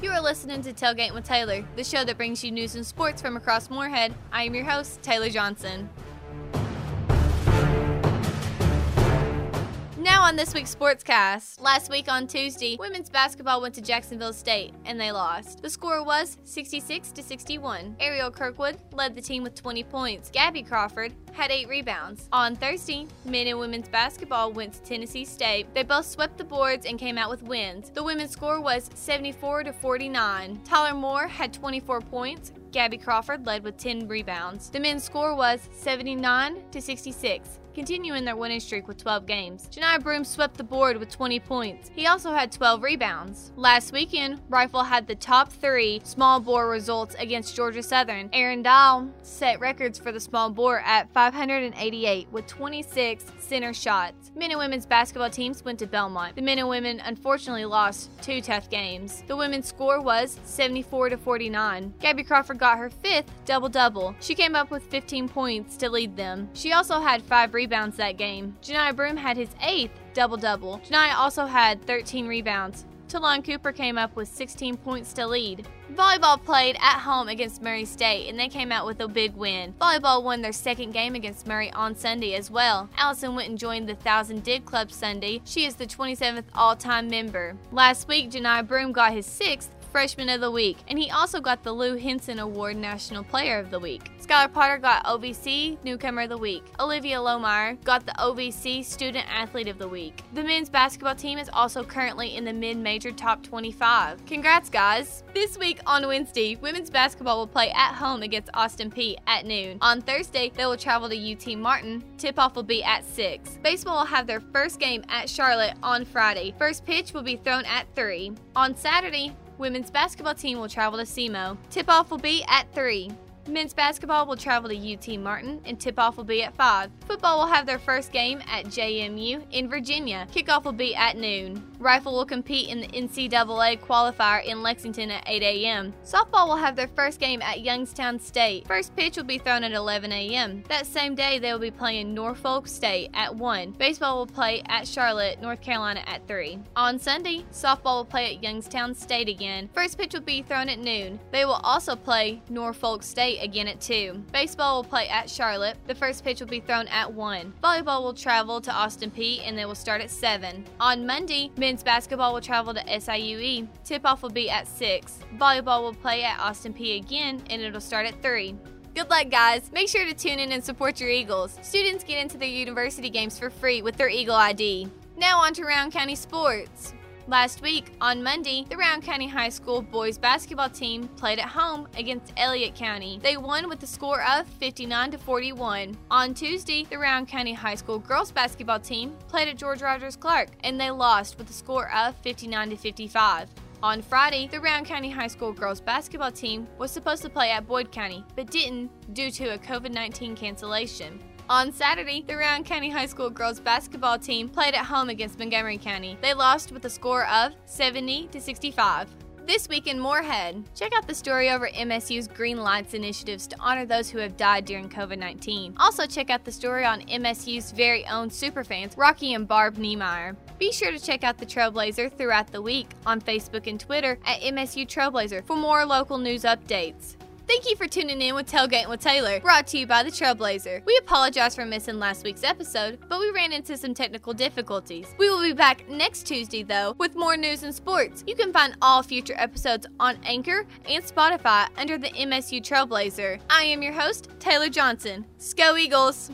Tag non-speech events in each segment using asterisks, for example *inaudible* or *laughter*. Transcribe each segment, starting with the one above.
You are listening to Tailgate with Taylor, the show that brings you news and sports from across Morehead. I am your host, Taylor Johnson. Now on this week's Sportscast. Last week on Tuesday, women's basketball went to Jacksonville State and they lost. The score was 66 to 61. Ariel Kirkwood led the team with 20 points. Gabby Crawford had 8 rebounds. On Thursday, men and women's basketball went to Tennessee State. They both swept the boards and came out with wins. The women's score was 74 to 49. Tyler Moore had 24 points. Gabby Crawford led with 10 rebounds. The men's score was 79 to 66 continuing their winning streak with 12 games. Janiyah Broome swept the board with 20 points. He also had 12 rebounds. Last weekend, Rifle had the top three small bore results against Georgia Southern. Aaron Dahl set records for the small bore at 588 with 26 center shots. Men and women's basketball teams went to Belmont. The men and women unfortunately lost two tough games. The women's score was 74 to 49. Gabby Crawford got her fifth double double. She came up with 15 points to lead them. She also had five rebounds that game. Janiyah Broome had his eighth double double. Janiyah also had 13 rebounds. Ta'Lon Cooper came up with 16 points to lead. Volleyball played at home against Murray State and they came out with a big win. Volleyball won their second game against Murray on Sunday as well. Allison went and joined the Thousand Dig Club Sunday. She is the 27th all time member. Last week, Janiyah Broome got his sixth Freshman of the Week, and he also got the Lou Henson Award National Player of the Week. Skyelar Potter got OVC Newcomer of the Week. Olivia Lomar got the OVC Student Athlete of the Week. The men's basketball team is also currently in the mid-major top 25. Congrats, guys! This week on Wednesday, women's basketball will play at home against Austin Peay at noon. On Thursday, they will travel to UT Martin. Tip-off will be at 6. Baseball will have their first game at Charlotte on Friday. First pitch will be thrown at 3. On Saturday, women's basketball team will travel to SEMO. Tip-off will be at 3. Men's basketball will travel to UT Martin and tip-off will be at 5. Football will have their first game at JMU in Virginia. Kickoff will be at noon. Rifle will compete in the NCAA qualifier in Lexington at 8 a.m. Softball will have their first game at Youngstown State. First pitch will be thrown at 11 a.m. That same day, they will be playing Norfolk State at 1. Baseball will play at Charlotte, North Carolina at 3. On Sunday, softball will play at Youngstown State again. First pitch will be thrown at noon. They will also play Norfolk State again at 2. Baseball will play at Charlotte. The first pitch will be thrown at 1. Volleyball will travel to Austin Peay and they will start at 7. On Monday, Men's basketball will travel to SIUE. Tip off will be at 6. Volleyball will play at Austin Peay again, and it'll start at 3. Good luck, guys. Make sure to tune in and support your Eagles. Students get into their university games for free with their Eagle ID. Now on to Rowan County Sports. Last week, on Monday, the Rowan County High School boys basketball team played at home against Elliott County. They won with a score of 59 to 41. On Tuesday, the Rowan County High School girls basketball team played at George Rogers Clark and they lost with a score of 59 to 55. On Friday, the Rowan County High School girls basketball team was supposed to play at Boyd County, but didn't due to a COVID 19 cancellation. On Saturday, the Rowan County High School girls basketball team played at home against Montgomery County. They lost with a score of 70 to 65. This week in Morehead, check out the story over MSU's Green Lights initiatives to honor those who have died during COVID 19. Also, check out the story on MSU's very own superfans, Rocky and Barb Niemeyer. Be sure to check out the Trailblazer throughout the week on Facebook and Twitter at MSU Trailblazer for more local news updates. Thank you for tuning in with Tailgate with Taylor, brought to you by the Trailblazer. We apologize for missing last week's episode, but we ran into some technical difficulties. We will be back next Tuesday, though, with more news and sports. You can find all future episodes on Anchor and Spotify under the MSU Trailblazer. I am your host, Taylor Johnson. Go Eagles!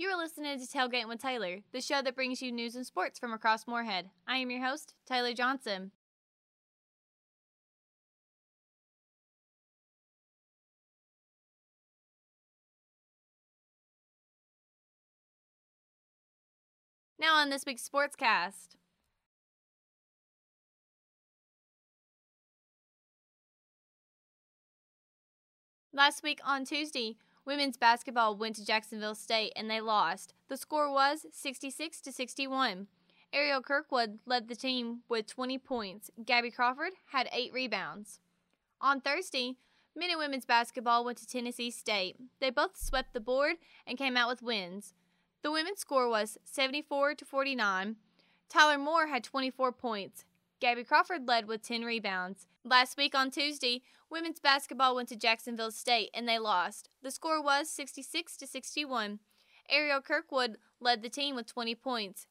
You are listening to Tailgate with Tyler, the show that brings you news and sports from across Morehead. I am your host, Tyler Johnson. Now on this week's sportscast. Last week on Tuesday, women's basketball went to Jacksonville State and they lost. The score was 66 to 61. Ariel Kirkwood led the team with 20 points. Gabby Crawford had 8 rebounds. On Thursday, men and women's basketball went to Tennessee State. They both swept the board and came out with wins. The women's score was 74 to 49. Tyler Moore had 24 points. Gabby Crawford led with 10 rebounds. Last week on Tuesday, women's basketball went to Jacksonville State and they lost. The score was 66 to 61. Ariel Kirkwood led the team with 20 points.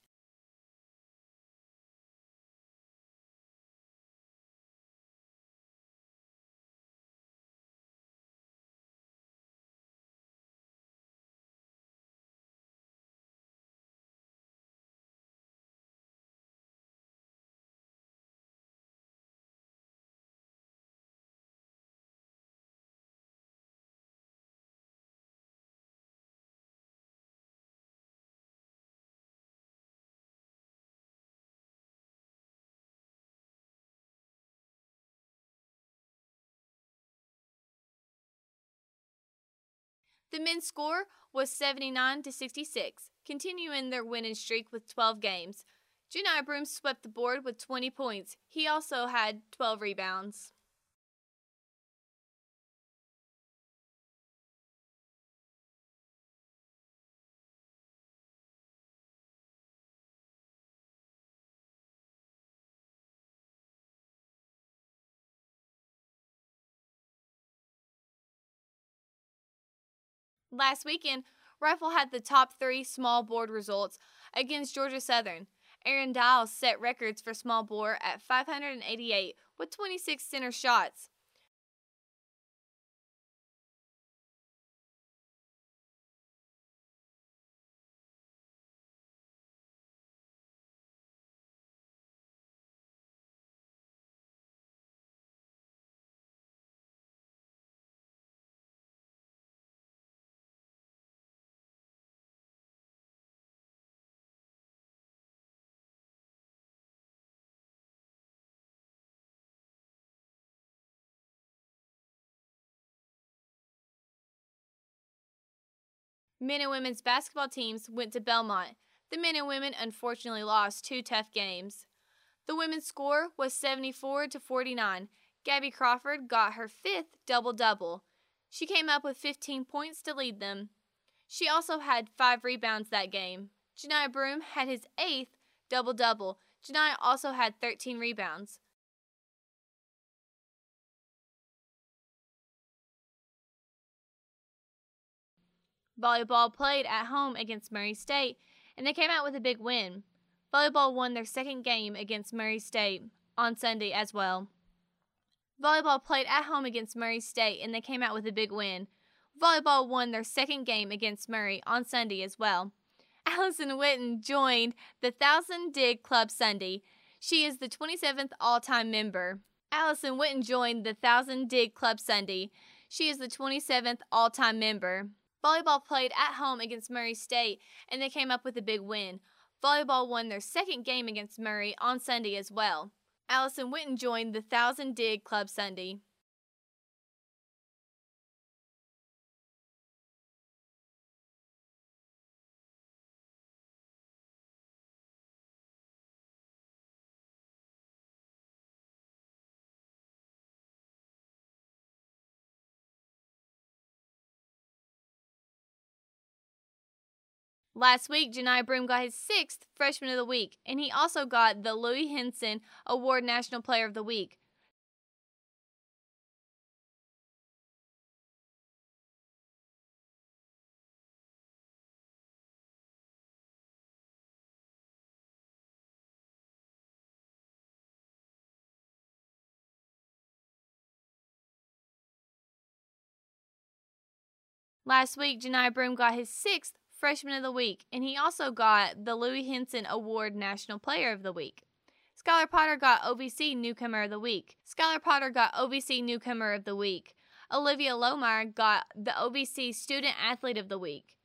The men's score was 79 to 66, continuing their winning streak with 12 games. Janiah Broome swept the board with 20 points. He also had 12 rebounds. Last weekend, Rifle had the top three small bore results against Georgia Southern. Aaron Dials set records for small bore at 588 with 26 center shots. Men and women's basketball teams went to Belmont. The men and women unfortunately lost two tough games. The women's score was 74 to 49. Gabby Crawford got her fifth double double. She came up with 15 points to lead them. She also had five rebounds that game. Janiah Broome had his eighth double double. Janiah also had 13 rebounds. Volleyball played at home against Murray State, and they came out with a big win. Volleyball won their second game against Murray State on Sunday as well. Volleyball played at home against Murray State, and they came out with a big win. Volleyball won their second game against Murray on Sunday as well. *laughs* Allison Witten joined the Thousand Dig Club Sunday. She is the 27th all time member. Allison Witten joined the Thousand Dig Club Sunday. She is the 27th all time member. Volleyball played at home against Murray State and they came up with a big win. Volleyball won their second game against Murray on Sunday as well. Allison Witten joined the Thousand Dig Club Sunday. Last week, Janiah Broome got his sixth Freshman of the Week, and he also got the Louis Henson Award National Player of the Week. Last week, Janiah Broome got his sixth Freshman of the Week, and he also got the Louis Henson Award National Player of the Week. Skyelar Potter got OVC Newcomer of the Week. Skyelar Potter got OVC Newcomer of the Week. Olivia Lomar got the OVC Student Athlete of the Week.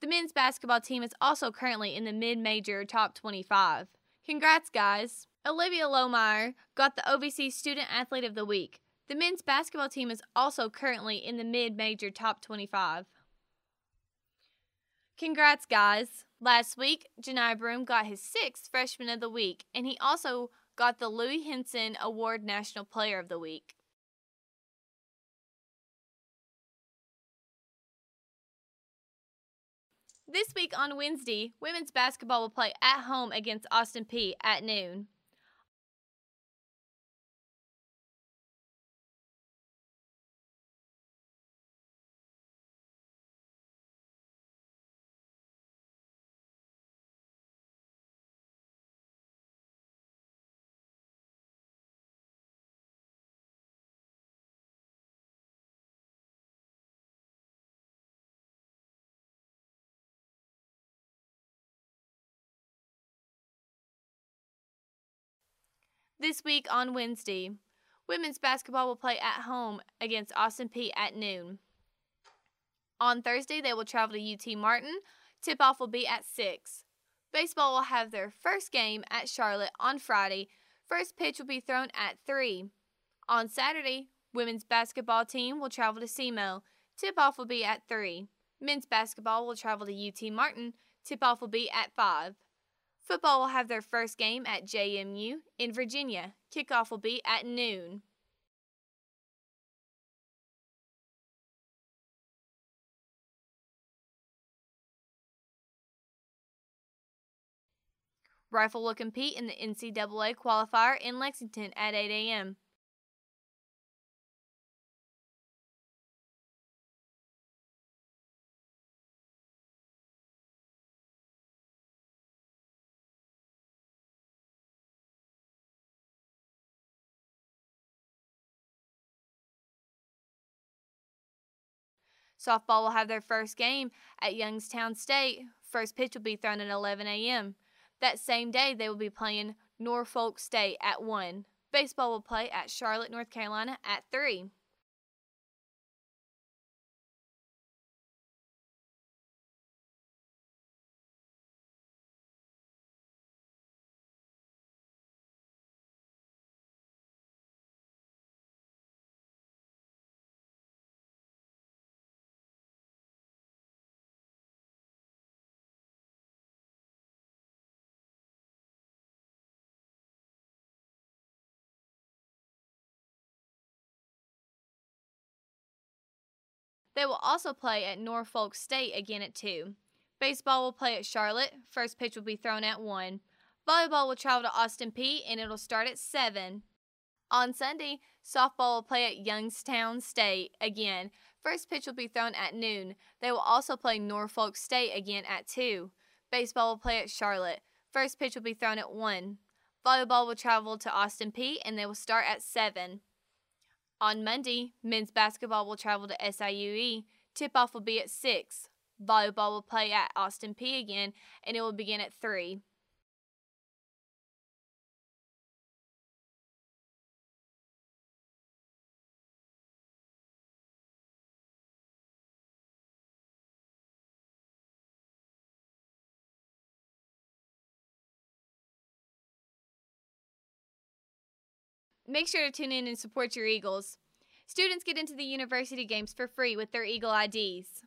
The men's basketball team is also currently in the mid major top 25. Congrats, guys! Olivia Lomar got the OVC Student Athlete of the Week. The men's basketball team is also currently in the mid major top 25. Congrats, guys! Last week, Janai Broome got his sixth Freshman of the Week, and he also got the Louis Henson Award National Player of the Week. This week on Wednesday, women's basketball will play at home against Austin Peay at noon. This week on Wednesday, women's basketball will play at home against Austin Peay at noon. On Thursday, they will travel to UT Martin. Tip off will be at 6. Baseball will have their first game at Charlotte on Friday. First pitch will be thrown at 3. On Saturday, women's basketball team will travel to SEMO. Tip off will be at 3. Men's basketball will travel to UT Martin. Tip off will be at 5. Football will have their first game at JMU in Virginia. Kickoff will be at noon. Rifle will compete in the NCAA qualifier in Lexington at 8 a.m. Softball will have their first game at Youngstown State. First pitch will be thrown at 11 a.m. That same day, they will be playing Norfolk State at 1. Baseball will play at Charlotte, North Carolina at 3. They will also play at Norfolk State again at 2. Baseball will play at Charlotte. First pitch will be thrown at 1. Volleyball will travel to Austin Peay and it'll start at 7. On Sunday, softball will play at Youngstown State again. First pitch will be thrown at noon. They will also play Norfolk State again at 2. Baseball will play at Charlotte. First pitch will be thrown at 1. Volleyball will travel to Austin Peay and they will start at 7. On Monday, men's basketball will travel to SIUE. Tip off will be at 6. Volleyball will play at Austin Peay again, and it will begin at 3. Make sure to tune in and support your Eagles. Students get into the university games for free with their Eagle IDs.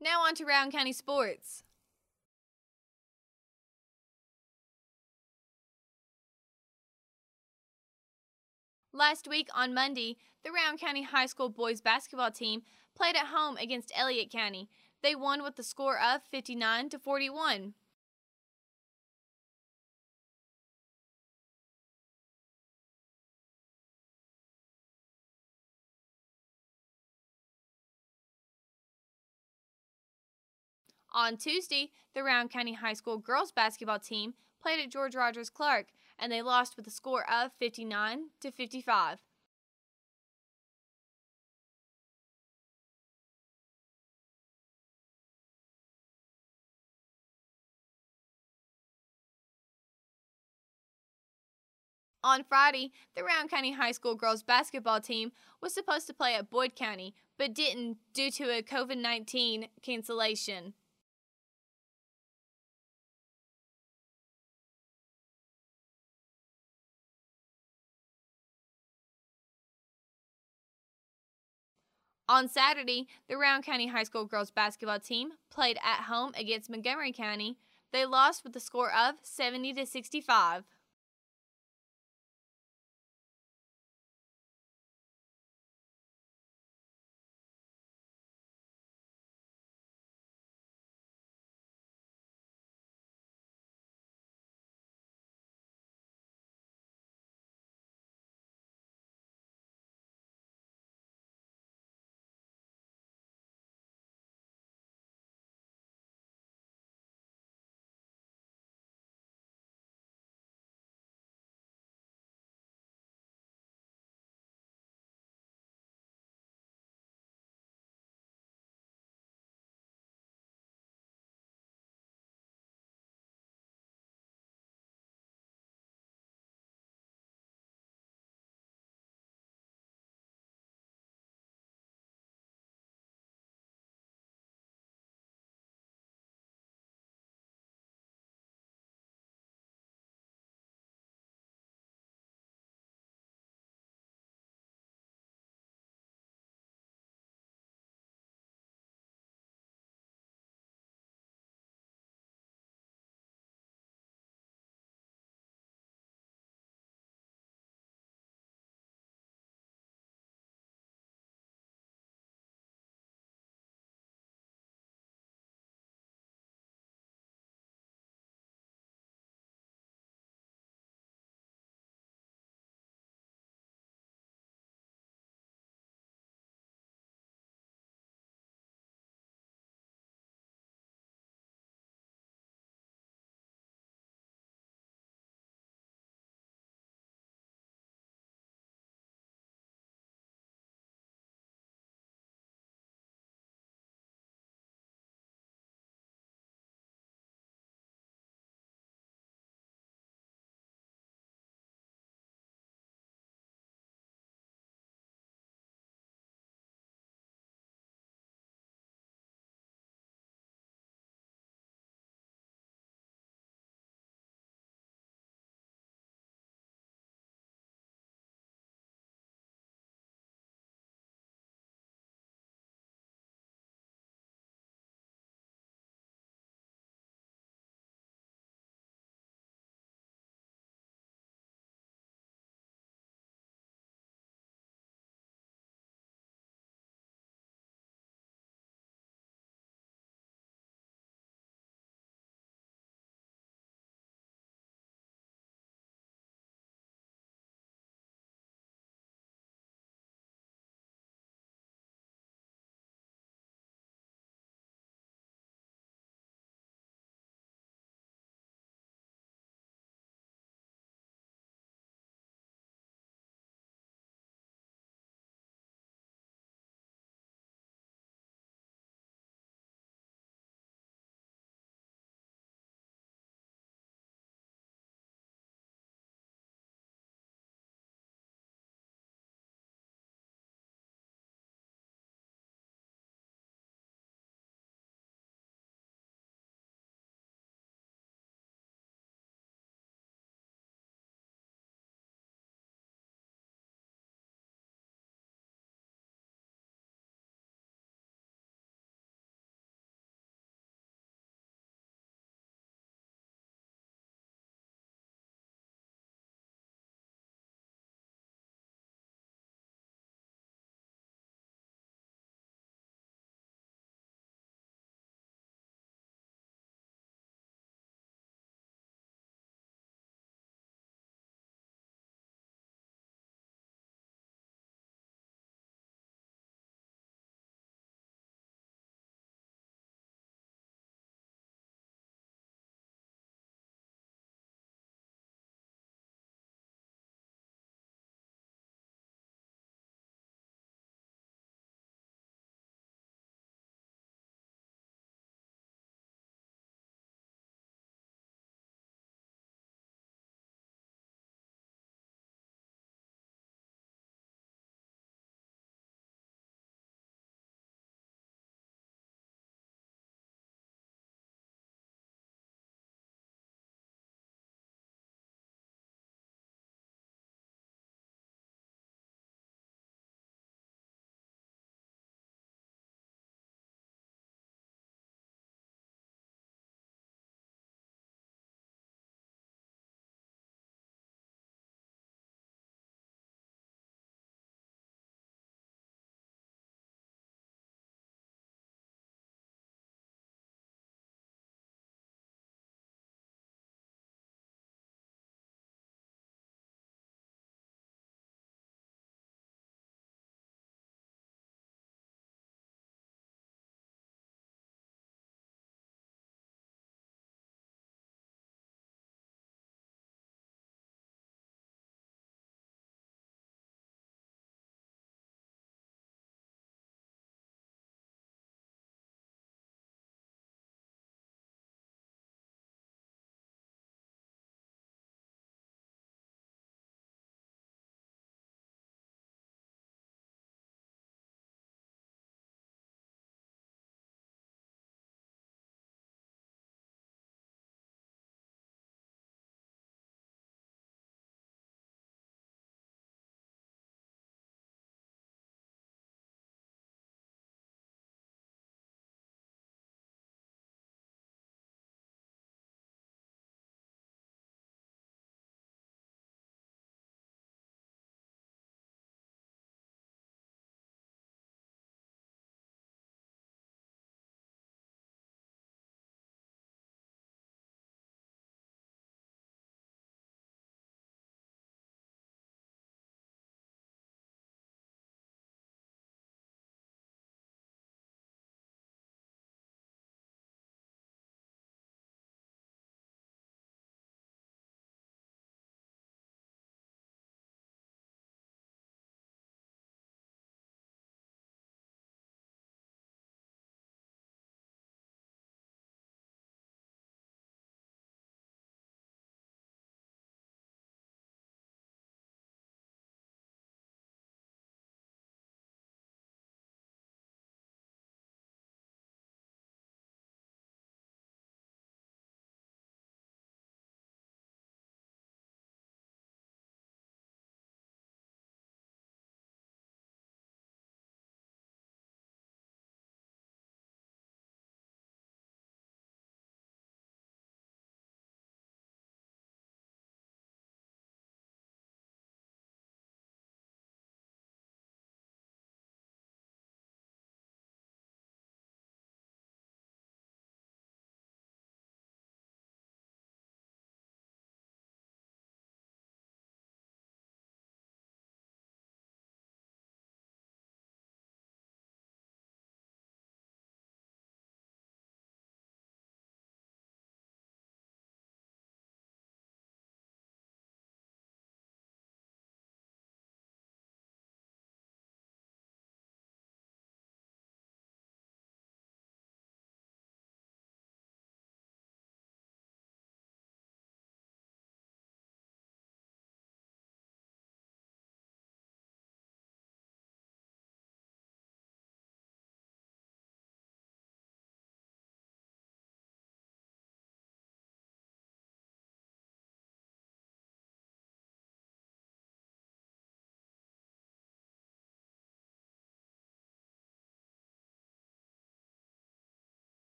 Now on to Rowan County sports. Last week on Monday, the Rowan County High School boys basketball team played at home against Elliott County. They won with the score of 59 to 41. On Tuesday, the Rowan County High School girls basketball team played at George Rogers Clark and they lost with a score of 59 to 55. On Friday, the Rowan County High School girls basketball team was supposed to play at Boyd County, but didn't due to a COVID 19 cancellation. On Saturday, the Rowan County High School girls basketball team played at home against Montgomery County. They lost with a score of 70 to 65.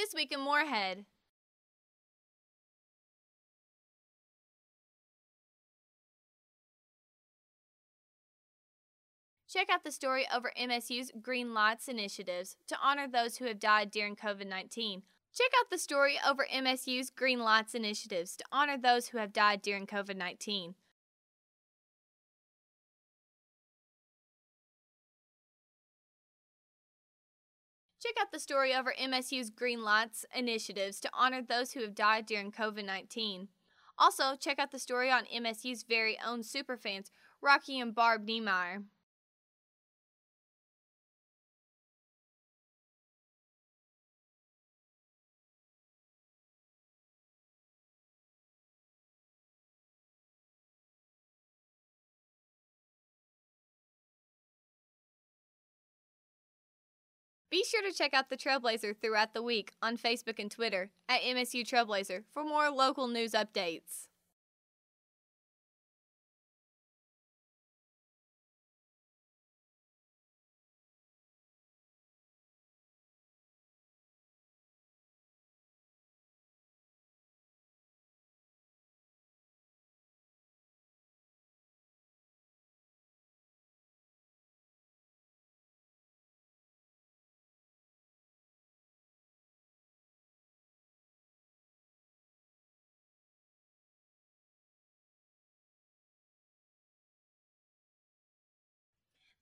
This week in Morehead. Check out the story over MSU's Green Lights initiatives to honor those who have died during COVID 19. Check out the story over MSU's Green Lights initiatives to honor those who have died during COVID 19. Check out the story over MSU's Green Lights initiatives to honor those who have died during COVID 19. Also, check out the story on MSU's very own superfans, Rocky and Barb Niemeyer. Be sure to check out the Trailblazer throughout the week on Facebook and Twitter at MSU Trailblazer for more local news updates.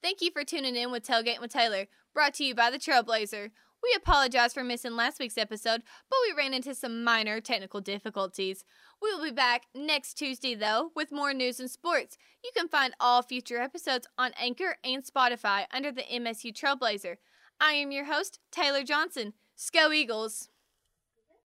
Thank you for tuning in with Tailgate with Taylor, brought to you by the Trailblazer. We apologize for missing last week's episode, but we ran into some minor technical difficulties. We will be back next Tuesday, though, with more news and sports. You can find all future episodes on Anchor and Spotify under the MSU Trailblazer. I am your host, Taylor Johnson. Sco Eagles!